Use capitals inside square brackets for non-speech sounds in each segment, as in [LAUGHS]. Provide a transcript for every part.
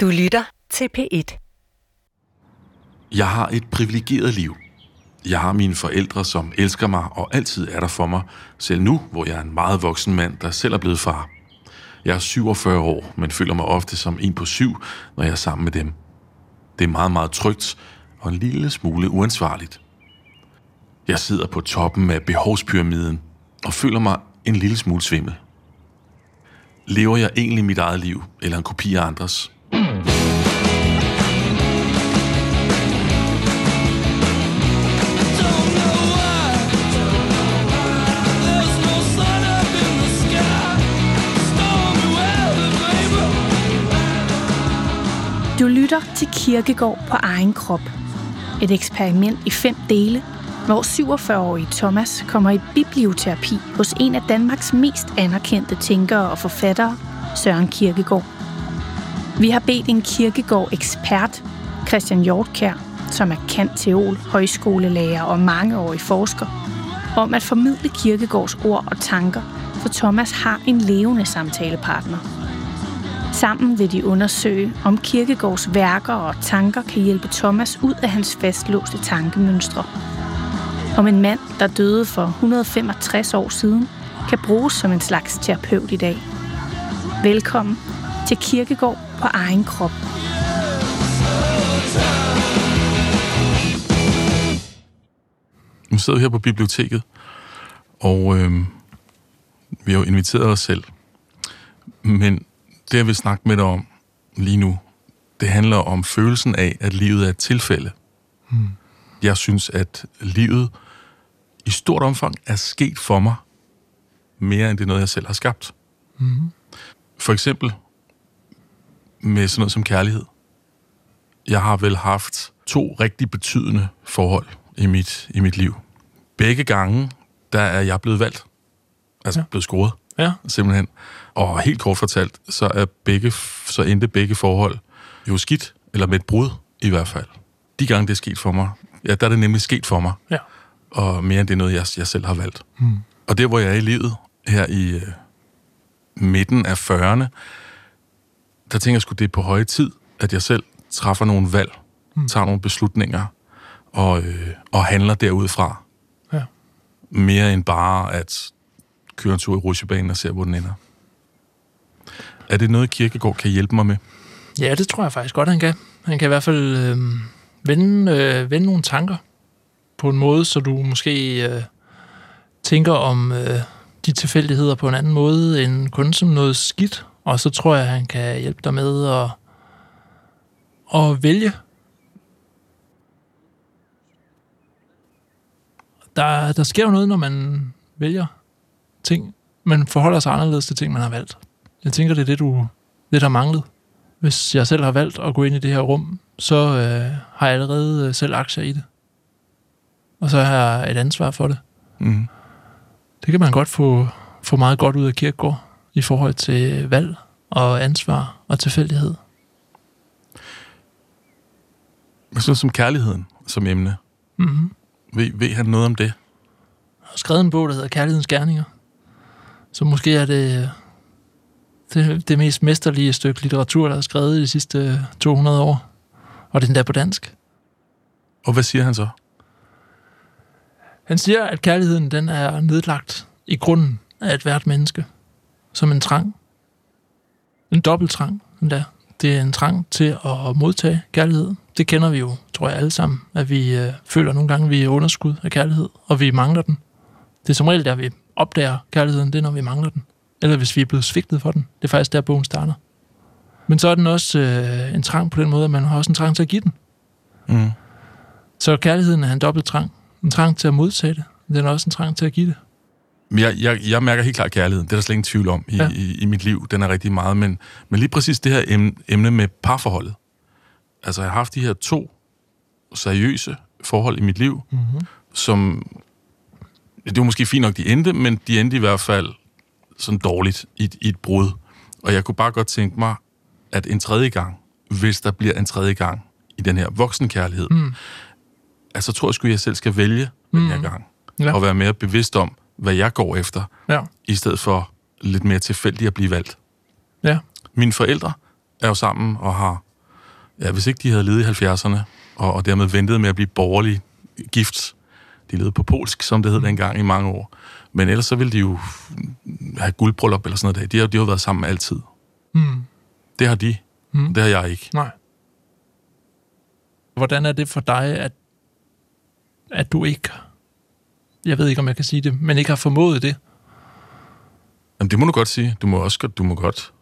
Du lytter til P1. Jeg har et privilegeret liv. Jeg har mine forældre, som elsker mig og altid er der for mig, selv nu, hvor jeg er en meget voksen mand, der selv er blevet far. Jeg er 47 år, men føler mig ofte som en på syv, når jeg er sammen med dem. Det er meget, meget trygt og en lille smule uansvarligt. Jeg sidder på toppen af behovspyramiden og føler mig en lille smule svimmel. Lever jeg egentlig mit eget liv, eller en kopi af andres? Lytter til Kirkegård på egen krop. Et eksperiment i fem dele, hvor 47-årige Thomas kommer i biblioterapi hos en af Danmarks mest anerkendte tænkere og forfattere, Søren Kirkegård. Vi har bedt en kirkegård-ekspert, Christian Hjortkær, som er kant teol, højskolelærer og mangeårig forsker, om at formidle Kirkegårds ord og tanker, for Thomas har en levende samtalepartner – Sammen vil de undersøge, om Kirkegårds værker og tanker kan hjælpe Thomas ud af hans fastlåste tankemønstre. Om en mand, der døde for 165 år siden, kan bruges som en slags terapeut i dag. Velkommen til Kirkegård på egen krop. Nu sidder vi her på biblioteket, og øh, vi har jo inviteret os selv. Men det, jeg vil snakke med dig om lige nu, det handler om følelsen af, at livet er et tilfælde. Hmm. Jeg synes, at livet i stort omfang er sket for mig, mere end det er noget, jeg selv har skabt. Hmm. For eksempel med sådan noget som kærlighed. Jeg har vel haft to rigtig betydende forhold i mit, i mit liv. Begge gange, der er jeg blevet valgt. Altså ja. blevet scoret. Ja. Simpelthen. Og helt kort fortalt, så, er begge, så endte begge forhold jo skidt, eller med et brud i hvert fald. De gange det er sket for mig, ja, der er det nemlig sket for mig. Ja. Og mere end det er noget, jeg, jeg selv har valgt. Hmm. Og der, hvor jeg er i livet, her i øh, midten af 40'erne, der tænker jeg sgu, det er på høje tid, at jeg selv træffer nogle valg, hmm. tager nogle beslutninger, og, øh, og handler derudfra. Ja. Mere end bare at kører en tur i rusjebanen og ser, hvor den ender. Er det noget, Kirkegaard kan hjælpe mig med? Ja, det tror jeg faktisk godt, han kan. Han kan i hvert fald øh, vende, øh, vende nogle tanker på en måde, så du måske øh, tænker om øh, de tilfældigheder på en anden måde end kun som noget skidt. Og så tror jeg, han kan hjælpe dig med at, at vælge. Der, der sker jo noget, når man vælger ting. Man forholder sig anderledes til ting, man har valgt. Jeg tænker, det er det, du det, der manglet. Hvis jeg selv har valgt at gå ind i det her rum, så øh, har jeg allerede øh, selv aktier i det. Og så har jeg et ansvar for det. Mm. Det kan man godt få, få meget godt ud af kirkegård i forhold til valg og ansvar og tilfældighed. Men sådan som kærligheden som emne. Mm-hmm. Ved, ved han noget om det? Jeg har skrevet en bog, der hedder Kærlighedens Gerninger. Så måske er det det, det mest mesterlige stykke litteratur, der er skrevet i de sidste 200 år. Og det er endda på dansk. Og hvad siger han så? Han siger, at kærligheden den er nedlagt i grunden af et hvert menneske. Som en trang. En dobbelt trang, endda. Det er en trang til at modtage kærlighed. Det kender vi jo, tror jeg alle sammen, at vi øh, føler nogle gange, at vi er underskud af kærlighed, og vi mangler den. Det er som regel der, vi opdager kærligheden, det er, når vi mangler den. Eller hvis vi er blevet svigtet for den. Det er faktisk der, bogen starter. Men så er den også øh, en trang på den måde, at man har også en trang til at give den. Mm. Så kærligheden er en dobbelt trang. En trang til at modtage det. Den er også en trang til at give det. Men jeg, jeg, jeg mærker helt klart kærligheden. Det er der slet ingen tvivl om i, ja. i, i mit liv. Den er rigtig meget. Men, men lige præcis det her emne, emne med parforholdet. Altså, jeg har haft de her to seriøse forhold i mit liv, mm-hmm. som... Det var måske fint nok, de endte, men de endte i hvert fald sådan dårligt i, i et brud. Og jeg kunne bare godt tænke mig, at en tredje gang, hvis der bliver en tredje gang i den her voksenkærlighed, mm. altså tror jeg sgu, at jeg selv skal vælge mm. den her mm. gang. Ja. Og være mere bevidst om, hvad jeg går efter, ja. i stedet for lidt mere tilfældigt at blive valgt. Ja. Mine forældre er jo sammen og har ja, hvis ikke de havde levet i 70'erne, og, og dermed ventet med at blive borgerlig gift, de levede på polsk, som det hed dengang i mange år, men ellers så ville de jo have guldbryllup eller sådan noget. De har, de har jo været sammen altid. Mm. Det har de. Mm. Det har jeg ikke. Nej. Hvordan er det for dig, at, at du ikke, jeg ved ikke, om jeg kan sige det, men ikke har formået det? Jamen, det må du godt sige. Du må også du må godt,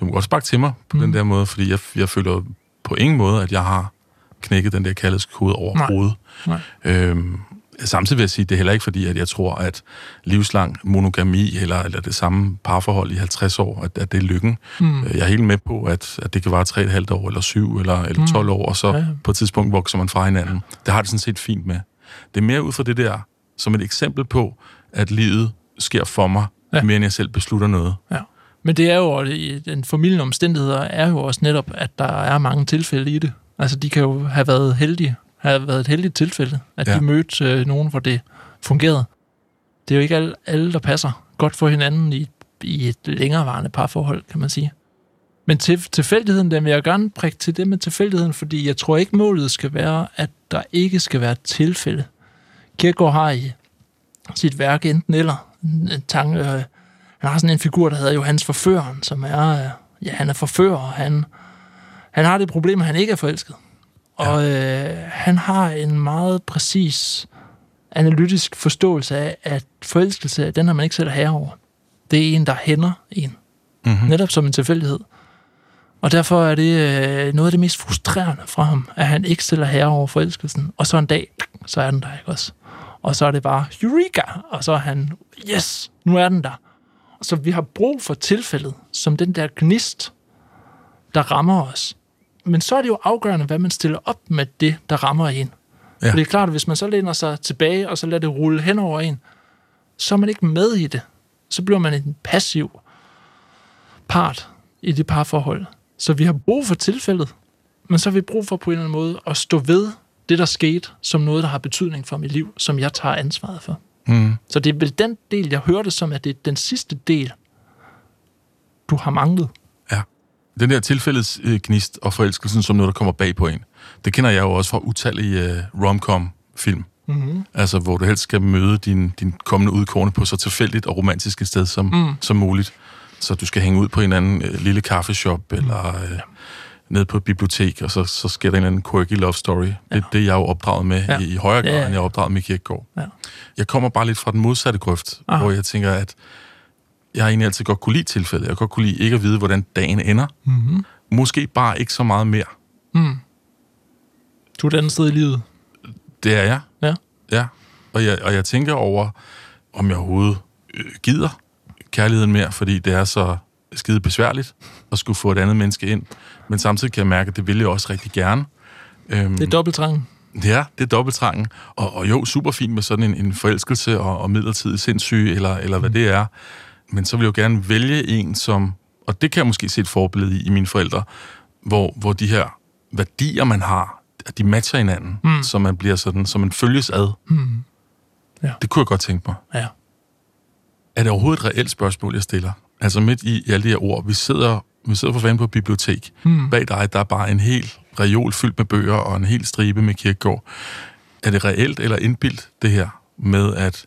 du må godt sparke til mig på mm. den der måde, fordi jeg, jeg føler på ingen måde, at jeg har knækket den der kærlighedskode overhovedet. Nej. Øhm, samtidig vil jeg sige, det er heller ikke fordi, at jeg tror, at livslang monogami eller, eller det samme parforhold i 50 år, at, at det er lykken. Mm. Jeg er helt med på, at, at det kan vare 3,5 år, eller 7, eller, eller 12 år, og så Ja, på et tidspunkt vokser man fra hinanden. Det har det sådan set fint med. Det er mere ud fra det der, som et eksempel på, at livet sker for mig, Ja. mere end jeg selv beslutter noget. Ja. Men det er jo, den formidlende omstændigheder er jo også netop, at der er mange tilfælde i det. Altså, de kan jo have været heldige, have været et heldigt tilfælde, at ja. De mødte øh, nogen, hvor det fungerede. Det er jo ikke alle, alle der passer godt for hinanden i, i et længerevarende parforhold, kan man sige. Men til, tilfældigheden, den vil jeg gerne prikke til det med tilfældigheden, fordi jeg tror ikke, målet skal være, at der ikke skal være tilfælde. Kierkegaard har i sit værk enten eller en tanke, øh, han har sådan en figur, der hedder Johannes Forføreren, som er, øh, ja, han er forfører, og han, han har det problem, at han ikke er forelsket. Og øh, han har en meget præcis analytisk forståelse af, at forelskelse, den har man ikke selv herre over. Det er en, der hænder en. Mm-hmm. Netop som en tilfældighed. Og derfor er det øh, noget af det mest frustrerende fra ham, at han ikke stiller herre over forelskelsen. Og så en dag, så er den der, ikke også? Og så er det bare, Eureka! Og så er han, yes, nu er den der. Så vi har brug for tilfældet, som den der gnist, der rammer os. Men så er det jo afgørende, hvad man stiller op med det, der rammer en. Ja. For det er klart, at hvis man så læner sig tilbage, og så lader det rulle hen over en, så er man ikke med i det. Så bliver man en passiv part i det parforhold. Så vi har brug for tilfældet, men så har vi brug for på en eller anden måde at stå ved det, der skete, som noget, der har betydning for mit liv, som jeg tager ansvaret for. Mm. Så det er vel den del, jeg hørte som, at det er den sidste del, du har manglet. Den der tilfældets øh, gnist og forelskelsen som noget, der kommer bag på en, det kender jeg jo også fra utallige øh, rom-com-film. Mm-hmm. Altså, hvor du helst skal møde din, din kommende udkårne på så tilfældigt og romantisk et sted som, Mm. som muligt. Så du skal hænge ud på en anden øh, lille kaffeshop, mm. eller øh, ned på et bibliotek, og så, så sker der en eller anden quirky love story. Ja. Det, det er jeg jo opdraget med Ja. i, i højere grad, ja. ja. end jeg er opdraget med Kierkegaard. Ja. Jeg kommer bare lidt fra den modsatte grøft, Aha. hvor jeg tænker, at jeg har egentlig altid godt kunne lide tilfældet. Jeg kan godt kunne lide ikke at vide, hvordan dagen ender. Mm-hmm. Måske bare ikke så meget mere. Mm. Du er et andet sted i livet. Det er jeg. Ja. Ja. Og jeg, og jeg tænker over, om jeg overhovedet øh, gider kærligheden mere, fordi det er så skide besværligt at skulle få et andet menneske ind. Men samtidig kan jeg mærke, at det vil jeg også rigtig gerne. Øhm, Det er dobbelttrangen. Ja, det er dobbelttrangen. Og, og jo, super fint med sådan en, en forelskelse og, og midlertidig sindssyge, eller, eller hvad det er. Men så vil jeg jo gerne vælge en, som... Og det kan jeg måske se et forbillede i, i mine forældre, hvor, hvor de her værdier, man har, at de matcher hinanden, Mm. så man bliver sådan, så man følges ad. Mm. Ja. Det kunne jeg godt tænke mig. Ja. Er det overhovedet et reelt spørgsmål, jeg stiller? Altså midt i, i alle de her ord, vi sidder, vi sidder for fanden på et bibliotek. Mm. Bag dig, der er bare en hel reol fyldt med bøger og en hel stribe med kirkegård. Er det reelt eller indbildt, det her, med at,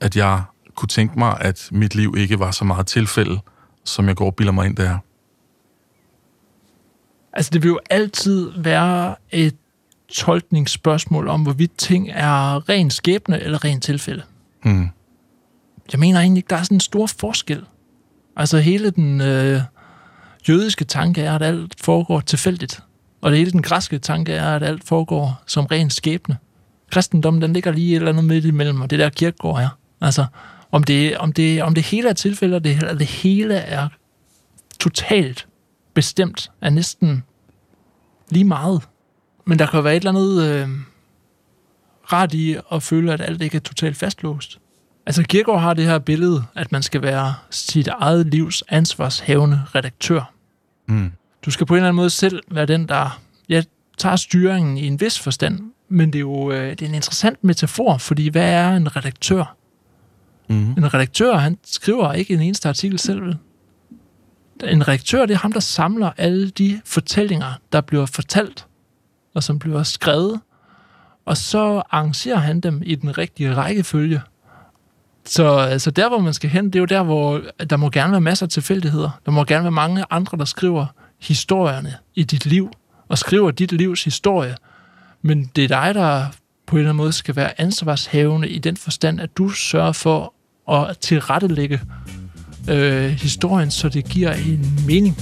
at jeg kunne tænke mig, at mit liv ikke var så meget tilfælde, som jeg går og bilder mig ind, det er? Altså, det vil jo altid være et tolkningsspørgsmål om, hvorvidt ting er ren skæbne eller ren tilfælde. Hmm. Jeg mener egentlig ikke, der er sådan en stor forskel. Altså, hele den øh, jødiske tanke er, at alt foregår tilfældigt. Og det hele den græske tanke er, at alt foregår som ren skæbne. Kristendommen, den ligger lige et eller andet midt imellem, og det der kirkegård er. Altså, om det, om det, om det hele er tilfælde, og det, eller det hele er totalt bestemt, er næsten lige meget. Men der kan være et eller andet øh, rart i at føle, at alt ikke er totalt fastlåst. Altså Kierkegaard har det her billede, at man skal være sit eget livs ansvarshavende redaktør. Hmm. Du skal på en eller anden måde selv være den, der ja, tager styringen i en vis forstand. Men det er jo øh, det er en interessant metafor, fordi hvad er en redaktør? Mm. En redaktør, han skriver ikke en eneste artikel selv. vel? En redaktør, det er ham, der samler alle de fortællinger, der bliver fortalt, og som bliver skrevet, og så arrangerer han dem i den rigtige rækkefølge. Så altså der, hvor man skal hen, det er jo der, hvor der må gerne være masser af tilfældigheder. Der må gerne være mange andre, der skriver historierne i dit liv, og skriver dit livs historie. Men det er dig, der på en eller anden måde skal være ansvarshavende i den forstand, at du sørger for at tilrettelægge øh, historien, så det giver en mening.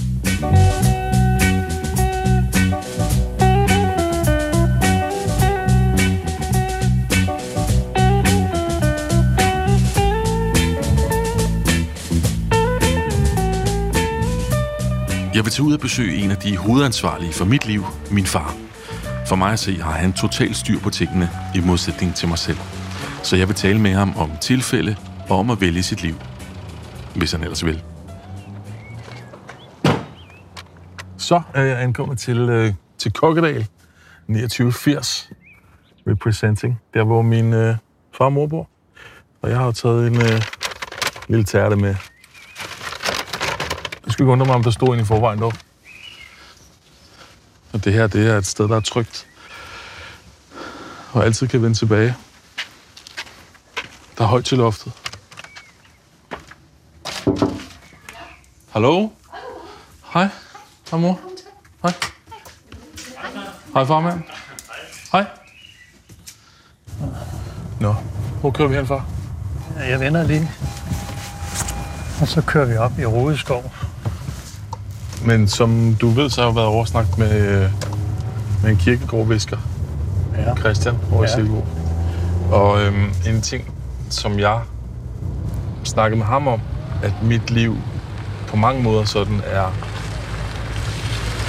Jeg vil tage ud og besøge en af de hovedansvarlige for mit liv, min far. For mig at se har han totalt styr på tingene i modsætning til mig selv. Så jeg vil tale med ham om tilfælde og om at vælge sit liv. Hvis han ellers vil. Så er jeg ankommet til, øh, til Kokkedal, 2980 Representing, der hvor min øh, far og mor bor. Og jeg har taget en øh, lille tærte med. Jeg skulle ikke undre mig, om der stod en i forvejen dog. Og det her, det er et sted, der er trygt. Og altid kan vende tilbage. Der er højt til loftet. Hallo? Hej. Hej, mor. Hej. Hej, farmand. Hej. Nå, hvor kører vi hen, far? Jeg vender lige. Og så kører vi op i Rodeskov. Men som du ved, så har jeg været oversnakket med, med en kirkegårdvisker, Ja. Christian, over ja. i. Silkeborg. Og øhm, en ting, som jeg snakkede med ham om, at mit liv på mange måder sådan er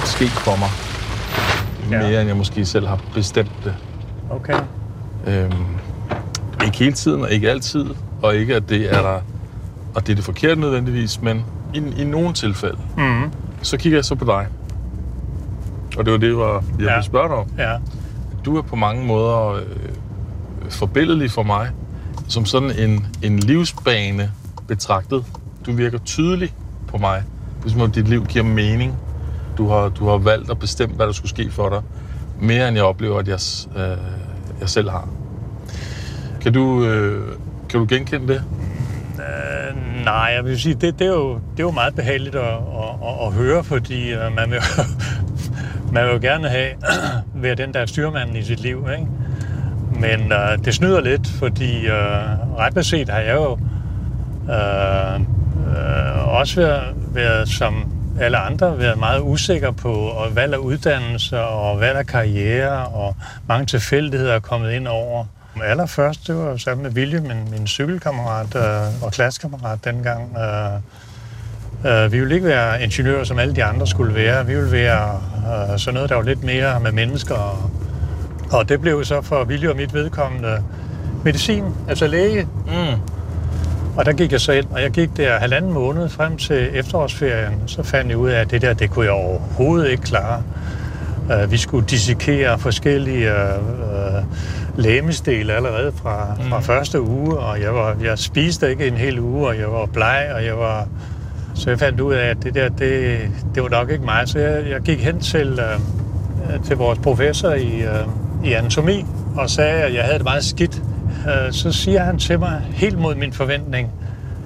sket for mig. Ja. Mere end jeg måske selv har bestemt det. Okay. Øhm, ikke hele tiden, og ikke altid, og ikke at det er der, og det er det forkerte nødvendigvis, men i, i nogle tilfælde, Mm. så kigger jeg så på dig. Og det var det, jeg var- jeg Ja. ville spørge dig om. Ja. Du er på mange måder øh, forbilledelig for mig, som sådan en, en livsbane betragtet. Du virker tydelig på mig, hvis om dit liv giver mening. Du har, du har valgt og bestemt, hvad der skulle ske for dig, mere end jeg oplever, at jeg, øh, jeg selv har. Kan du, øh, kan du genkende det? Øh, nej, jeg vil sige, det, det, er, jo, det er jo meget behageligt at, at, at, at høre, fordi uh, man, vil, [LAUGHS] man vil jo gerne have [CLEARS THROAT] være den, der er styrmanden i sit liv. Ikke? Men uh, det snyder lidt, fordi uh, ret beset har jeg jo uh, uh, også været, været som alle andre været meget usikker på og valg af uddannelse og valg af karriere og mange tilfældigheder er kommet ind over. Allerførst, det var sammen med Vilje, min, min cykelkammerat øh, og klassekammerat dengang. Øh, øh, vi ville ikke være ingeniører, som alle de andre skulle være. Vi ville være øh, sådan noget, der var lidt mere med mennesker. Og, og det blev så for Vilje og mit vedkommende medicin, altså læge. Mm. Og der gik jeg så ind, og jeg gik der halvanden måned frem til efterårsferien. Så fandt jeg ud af, at det der, det kunne jeg overhovedet ikke klare. Uh, vi skulle dissekere forskellige uh, lægemesdele allerede fra, fra første uge, og jeg, var, jeg spiste ikke en hel uge, og jeg var bleg, og jeg var... Så jeg fandt ud af, at det der, det, det var nok ikke mig. Så jeg, jeg gik hen til, uh, til vores professor i, uh, i anatomi, og sagde, at jeg havde det meget skidt. Øh, så siger han til mig, helt mod min forventning,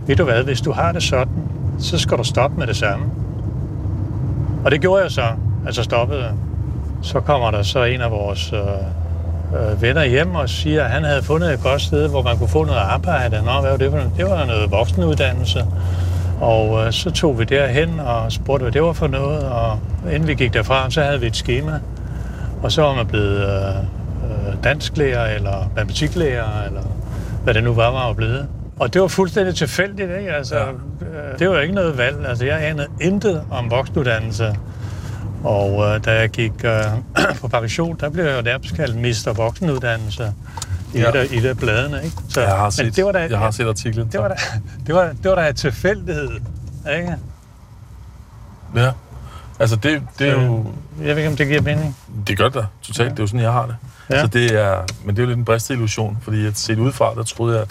ved du hvad, hvis du har det sådan, så skal du stoppe med det samme. Og det gjorde jeg så, altså stoppede. Så kommer der så en af vores øh, øh, venner hjem og siger, at han havde fundet et godt sted, hvor man kunne få noget arbejde. Nå, hvad var det for noget? Det var noget voksenuddannelse. Og øh, så tog vi derhen og spurgte, hvad det var for noget. Og inden vi gik derfra, så havde vi et schema. Og så var man blevet øh, dansklærer eller matematiklærer, eller hvad det nu var, var blevet. Og det var fuldstændig tilfældigt, ikke? Altså, ja. øh, det var ikke noget valg. Altså, jeg anede intet om voksenuddannelse. Og øh, da jeg gik øh, [CLEARS THROAT] på pension, der blev jeg jo nærmest kaldt Mr. Voksenuddannelse i, Ja. et, i et af bladene. Ikke? Så, Jeg har men set, det var da, jeg har set artiklen. det var da, [LAUGHS] det var, det var da et tilfældighed. Ikke? Ja. Altså, det, det er jo... Jeg ved ikke, om det giver mening. Det gør det da, totalt. Ja. Det er jo sådan, jeg har det. Ja. Så det er, men det er jo lidt en bristet illusion, fordi at set udefra, der troede jeg,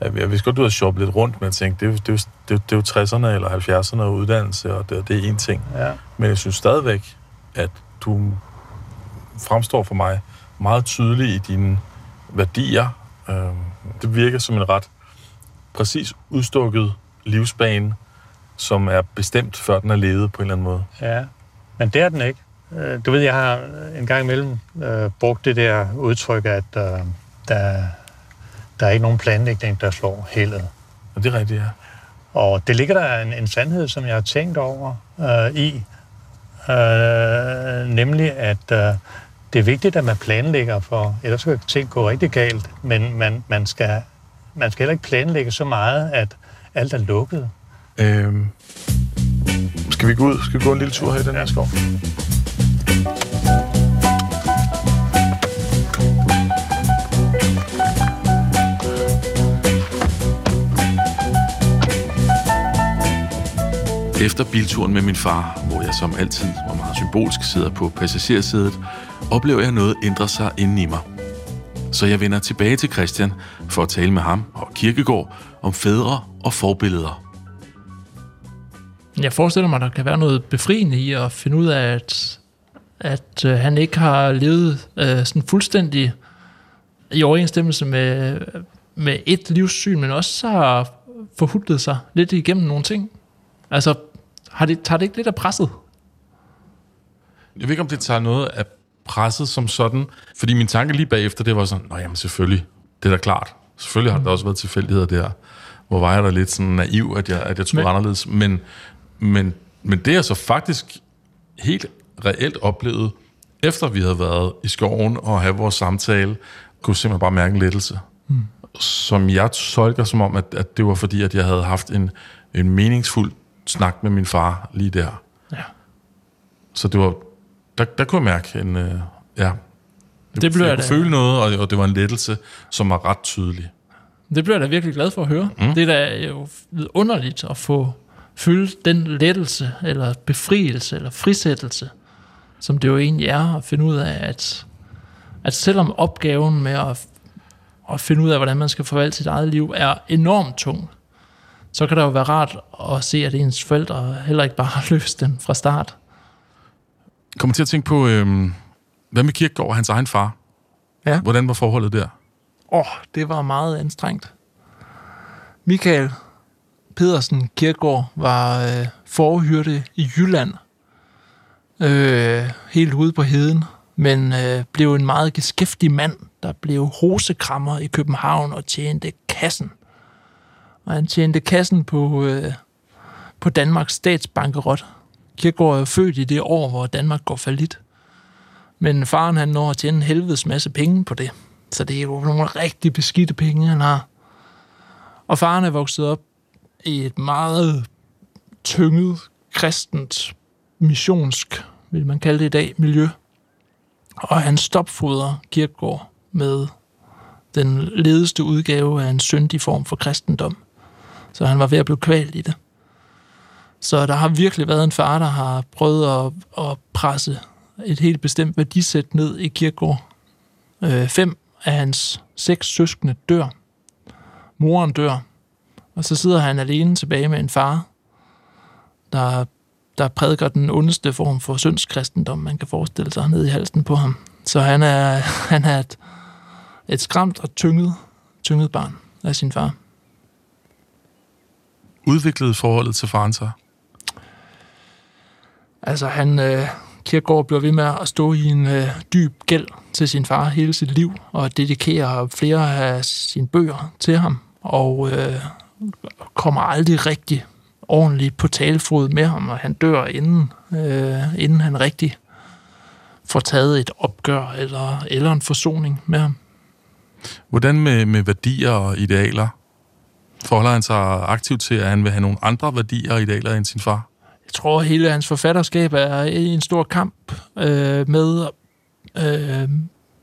at, Jeg vidste godt, du havde shoppet lidt rundt, men jeg tænkte, det er, jo, det, er jo, det, er jo 60'erne eller 70'erne og uddannelse, og det, det er en ting. Ja. Men jeg synes stadigvæk, at du fremstår for mig meget tydelig i dine værdier. Øh, det virker som en ret præcis udstukket livsbane, som er bestemt, før den er levet på en eller anden måde. Ja, men det er den ikke. Øh, du ved, jeg har en gang imellem øh, brugt det der udtryk, at øh, der, der er ikke nogen planlægning, der slår heldet. Og det er rigtigt, ja. Og det ligger der en, en sandhed, som jeg har tænkt over øh, i, øh, nemlig at øh, det er vigtigt, at man planlægger, for ellers kan ting gå rigtig galt, men man, man, skal, man skal heller ikke planlægge så meget, at alt er lukket. Øhm, skal vi gå ud? Skal vi gå en lille tur her i den her skov? Efter bilturen med min far, hvor jeg som altid og meget symbolsk sidder på passagersædet, oplever jeg noget ændre sig inden i mig. Så jeg vender tilbage til Christian for at tale med ham og Kirkegård om fædre og forbilleder. Jeg forestiller mig, at der kan være noget befriende i at finde ud af, at, at øh, han ikke har levet øh, sådan fuldstændig i overensstemmelse med, med et livssyn, men også har forhudlet sig lidt igennem nogle ting. Altså, har det, tager det ikke lidt af presset? Jeg ved ikke, om det tager noget af presset som sådan, fordi min tanke lige bagefter, det var sådan, nej, jamen selvfølgelig, det er da klart. Selvfølgelig har der også været tilfældigheder der, hvor var jeg da lidt sådan naiv, at jeg, at jeg troede Men- anderledes. Men, men, men det er så faktisk helt reelt oplevet, efter vi havde været i skoven og have vores samtale, kunne simpelthen bare mærke en lettelse. Mm. Som jeg tolker som om, at, at det var fordi, at jeg havde haft en, en meningsfuld snak med min far lige der. Ja. Så det var, der, der kunne jeg mærke en, øh, ja, Det blev jeg jeg kunne da- føle noget, og, og det var en lettelse, som var ret tydelig. Det bliver jeg da virkelig glad for at høre. Mm. Det er da jo underligt at få føle den lettelse, eller befrielse, eller frisættelse, som det jo egentlig er at finde ud af, at, at selvom opgaven med at, at finde ud af, hvordan man skal forvalte sit eget liv, er enormt tung, så kan det jo være rart at se, at ens forældre heller ikke bare [LAUGHS] har løst den fra start. Jeg kommer til at tænke på, øh, hvad med Kirkegaard og hans egen far? Ja. Hvordan var forholdet der? Åh, oh, det var meget anstrengt. Michael Pedersen Kirkegaard var øh, forhyrte i Jylland. Øh, helt ude på heden. Men øh, blev en meget geskæftig mand, der blev hosekrammer i København og tjente kassen. Og han tjente kassen på, øh, på Danmarks statsbankerot. Kirkegaard er født i det år, hvor Danmark går falit. Men faren han når at tjene en helvedes masse penge på det. Så det er jo nogle rigtig beskidte penge, han har. Og faren er vokset op i et meget tynget, kristent, missionsk, vil man kalde det i dag, miljø. Og han stopfoder Kirkegaard med den ledeste udgave af en syndig form for kristendom. Så han var ved at blive kvalt i det. Så der har virkelig været en far, der har prøvet at, at presse et helt bestemt værdisæt ned i Kirkegaard. Øh, fem af hans seks søskende dør. Moren dør. Og så sidder han alene tilbage med en far, der, der prædiker den ondeste form for syndskristendom, man kan forestille sig ned i halsen på ham. Så han er, [LAUGHS] han er et, et skræmt og tynget, tynget barn af sin far. Udviklede forholdet til faren sig? Altså han, øh, Kierkegaard bliver ved med at stå i en øh, dyb gæld til sin far hele sit liv, og dedikerer flere af sine bøger til ham, og øh, kommer aldrig rigtig ordentligt på talefod med ham, og han dør inden, øh, inden han rigtig får taget et opgør eller, eller en forsoning med ham. Hvordan med, med værdier og idealer? Forholder han sig aktivt til, at han vil have nogle andre værdier og idealer end sin far? Jeg tror, at hele hans forfatterskab er en stor kamp øh, med øh,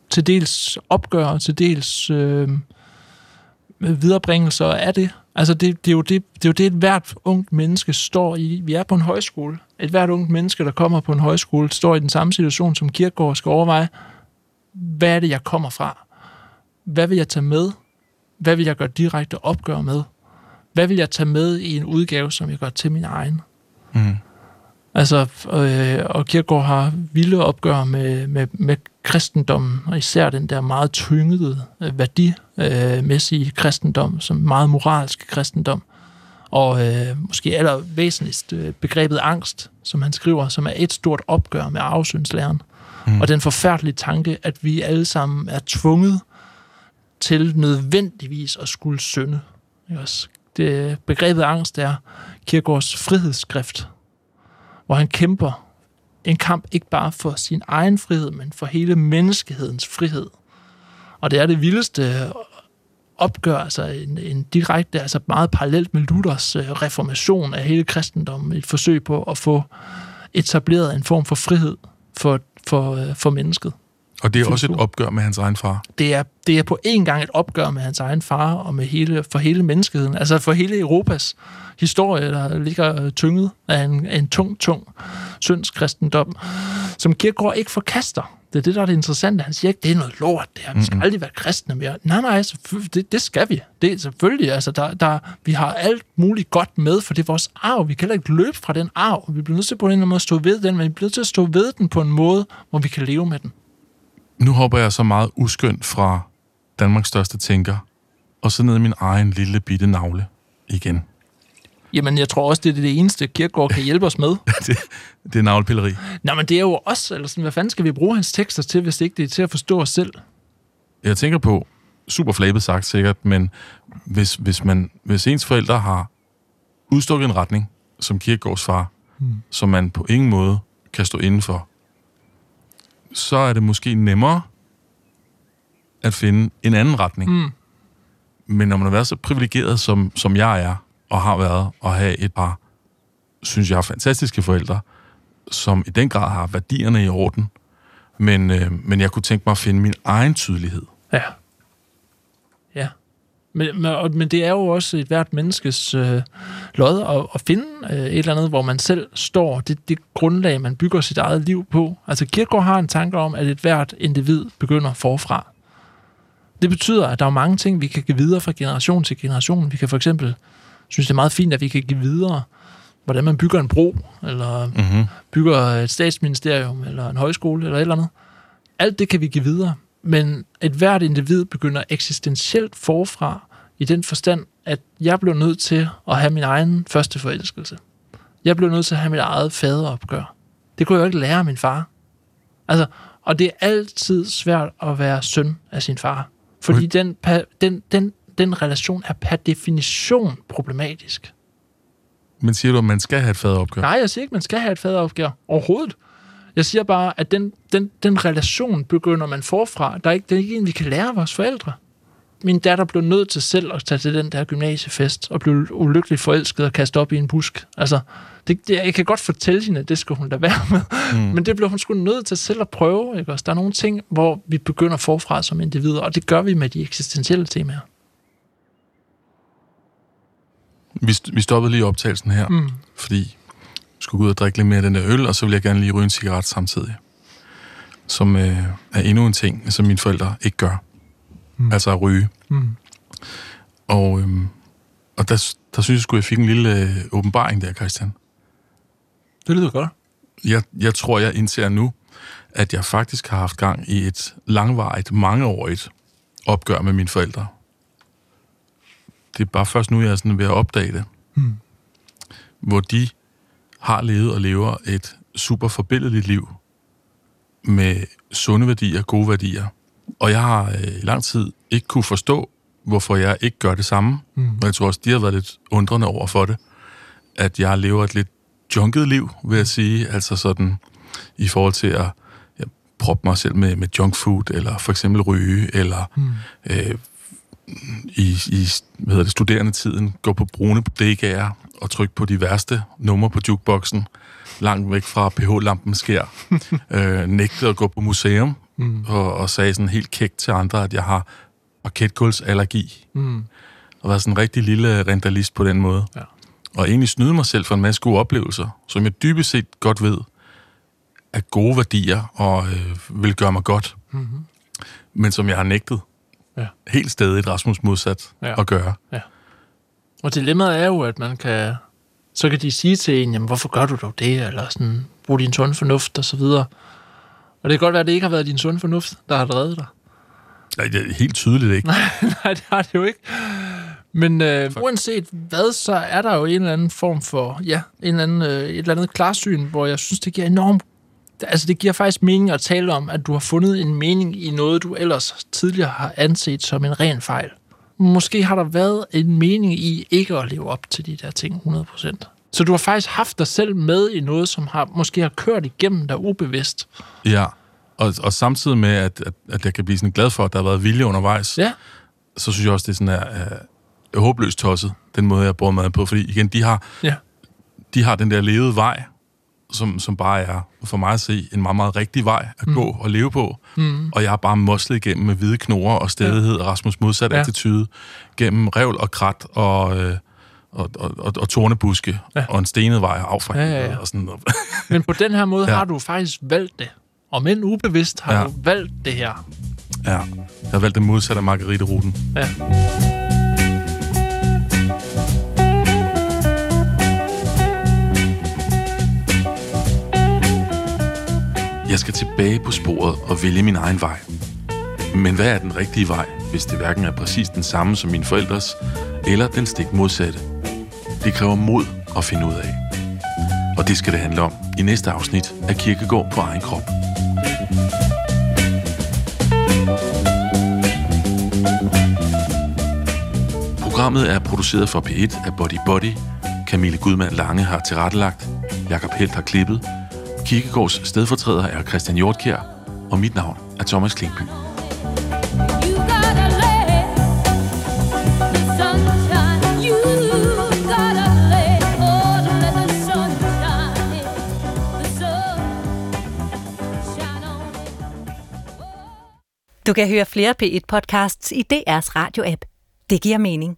til dels opgør, til dels øh, viderebringelser af det. Altså, det, det, er jo det, det er jo det, et hvert ungt menneske står i. Vi er på en højskole. Et hvert ungt menneske, der kommer på en højskole, står i den samme situation, som Kirkegaard skal overveje. Hvad er det, jeg kommer fra? Hvad vil jeg tage med? Hvad vil jeg gøre direkte opgør med? Hvad vil jeg tage med i en udgave, som jeg gør til min egen? Mm. Altså, øh, og Kierkegaard har vilde opgør med, med, med kristendommen, og især den der meget tyngede, øh, værdimæssige øh, kristendom, som meget moralsk kristendom, og øh, måske allervæsentligst øh, begrebet angst, som han skriver, som er et stort opgør med afsyndslæren. Mm. Og den forfærdelige tanke, at vi alle sammen er tvunget til nødvendigvis at skulle synde. Det, begrebet angst er Kierkegaards frihedsskrift, hvor han kæmper en kamp ikke bare for sin egen frihed, men for hele menneskehedens frihed. Og det er det vildeste opgør, altså en, en direkte, altså meget parallelt med Luthers øh, reformation af hele kristendommen, et forsøg på at få etableret en form for frihed for, for, øh, for mennesket. Og det er også et opgør med hans egen far. Det er, det er på en gang et opgør med hans egen far og med hele, for hele menneskeheden, altså for hele Europas historie, der ligger tynget af en, en tung, tung syndskristendom, som Kierkegaard ikke forkaster. Det er det, der er det interessante. Han siger ikke, det er noget lort, det her. Vi skal aldrig være kristne mere. Nej, nej, det, det skal vi. Det er selvfølgelig, altså, der, der, vi har alt muligt godt med, for det er vores arv. Vi kan heller ikke løbe fra den arv. Vi bliver nødt til på en eller anden måde at stå ved den, men vi bliver nødt til at stå ved den på en måde, hvor vi kan leve med den. Nu hopper jeg så meget uskyndt fra Danmarks største tænker, og så ned i min egen lille bitte navle igen. Jamen, jeg tror også, det er det eneste, Kierkegaard kan hjælpe os med. [LAUGHS] det, det er navlepilleri. Nå, men det er jo også, eller sådan, hvad fanden skal vi bruge hans tekster til, hvis ikke det er til at forstå os selv? Jeg tænker på, super flabet sagt sikkert, men hvis, hvis, man, hvis ens forældre har udstukket en retning, som Kierkegaards far, hmm. som man på ingen måde kan stå indenfor, så er det måske nemmere at finde en anden retning. Mm. Men når man har været så privilegeret, som, som jeg er, og har været, og have et par, synes jeg, fantastiske forældre, som i den grad har værdierne i orden, men, øh, men jeg kunne tænke mig at finde min egen tydelighed. Ja. Ja. Men, men, men det er jo også et hvert menneskes øh, lod at, at finde øh, et eller andet, hvor man selv står, det, det grundlag, man bygger sit eget liv på. Altså Kierkegaard har en tanke om, at et hvert individ begynder forfra. Det betyder, at der er mange ting, vi kan give videre fra generation til generation. Vi kan for eksempel synes, det er meget fint, at vi kan give videre, hvordan man bygger en bro, eller mm-hmm. bygger et statsministerium, eller en højskole, eller et eller andet. Alt det kan vi give videre. Men et hvert individ begynder eksistentielt forfra i den forstand, at jeg blev nødt til at have min egen første forelskelse. Jeg blev nødt til at have mit eget faderopgør. Det kunne jeg jo ikke lære af min far. Altså, og det er altid svært at være søn af sin far. Fordi den, den, den, den relation er per definition problematisk. Men siger du, at man skal have et faderopgør? Nej, jeg siger ikke, at man skal have et faderopgør. Overhovedet. Jeg siger bare, at den, den, den relation begynder man forfra. Der er ikke, det er ikke en, vi kan lære vores forældre. Min datter blev nødt til selv at tage til den der gymnasiefest og blev ulykkeligt forelsket og kastet op i en busk. Altså, det, det, jeg kan godt fortælle hende, at det skulle hun da være med. Mm. Men det blev hun sgu nødt til selv at prøve. Ikke? Også, der er nogle ting, hvor vi begynder forfra som individer, og det gør vi med de eksistentielle temaer. Vi, vi stoppede lige optagelsen her, mm. fordi skulle gå ud og drikke lidt mere af den der øl, og så vil jeg gerne lige ryge en cigaret samtidig. Som øh, er endnu en ting, som mine forældre ikke gør. Mm. Altså at ryge. Mm. Og, øh, og der, der synes jeg, at jeg fik en lille øh, åbenbaring der, Christian. Det lyder godt. Jeg, jeg tror, jeg indser nu, at jeg faktisk har haft gang i et langvarigt, mangeårigt opgør med mine forældre det er bare først nu, jeg er sådan ved at opdage det. Mm. Hvor de har levet og lever et super forbilledeligt liv med sunde værdier, gode værdier. Og jeg har øh, i lang tid ikke kunne forstå, hvorfor jeg ikke gør det samme. Mm. Og jeg tror også, de har været lidt undrende over for det. At jeg lever et lidt junket liv, vil jeg sige. Altså sådan i forhold til at ja, proppe mig selv med, med junk food, eller for eksempel ryge, eller mm. øh, i, i hvad hedder det, studerende tiden gå på brune bodegaer og trykke på de værste numre på jukeboxen, langt væk fra PH-lampen sker. [LAUGHS] øh, nægtede at gå på museum, mm. og, og sagde sådan helt kægt til andre, at jeg har parketgulvsallergi. Mm. Og var sådan en rigtig lille rentalist på den måde. Ja. Og egentlig snyde mig selv for en masse gode oplevelser, som jeg dybest set godt ved, er gode værdier og øh, vil gøre mig godt. Mm-hmm. Men som jeg har nægtet Ja. helt stadig et Rasmus modsat Ja. at gøre. Og dilemmaet er jo, at man kan... Så kan de sige til en, jamen, hvorfor gør du dog det? Eller sådan, brug din sund fornuft, og så videre. Og det kan godt være, at det ikke har været din sund fornuft, der har reddet dig. Nej, det er helt tydeligt ikke. [LAUGHS] Nej, det har det jo ikke. Men øh, uanset hvad, så er der jo en eller anden form for, ja, en eller anden, øh, et eller andet klarsyn, hvor jeg synes, det giver enormt, altså det giver faktisk mening at tale om, at du har fundet en mening i noget, du ellers tidligere har anset som en ren fejl. Måske har der været en mening i ikke at leve op til de der ting 100%. Så du har faktisk haft dig selv med i noget, som har, måske har kørt igennem dig ubevidst. Ja, og, og samtidig med, at, at, at jeg kan blive sådan glad for, at der har været vilje undervejs, Ja, så synes jeg også, det er sådan her, uh, håbløst tosset, den måde, jeg bruger mad på. Fordi igen, de har, ja, de har den der levede vej, som, som bare er, for mig at se, en meget, meget rigtig vej at mm. gå og leve på. Mm. Og jeg har bare moslet igennem med hvide knorer og stedighed, ja. Rasmus modsat Ja. attitude, gennem revl og krat og, øh, og, og, og, og tornebuske, Ja. og en stenet vej og affra. Ja, ja, ja. Og sådan noget. [LAUGHS] Men på den her måde ja. Har du faktisk valgt det. Og men ubevidst har ja. Du valgt det her. ja. Jeg har valgt det modsatte af Marguerite-ruten. Ja. Jeg skal tilbage på sporet og vælge min egen vej. Men hvad er den rigtige vej, hvis det hverken er præcis den samme som mine forældres, eller den stik modsatte? Det kræver mod at finde ud af. Og det skal det handle om i næste afsnit af Kirkegård på egen krop. Programmet er produceret for P1 af Body Body. Camille Gudmand Lange har tilrettelagt. Jakob Helt har klippet. Kirkegårds stedfortræder er Christian Hjortkjær, og mit navn er Thomas Klingby. Oh. Du kan høre flere P1-podcasts i DR's radio-app. Det giver mening.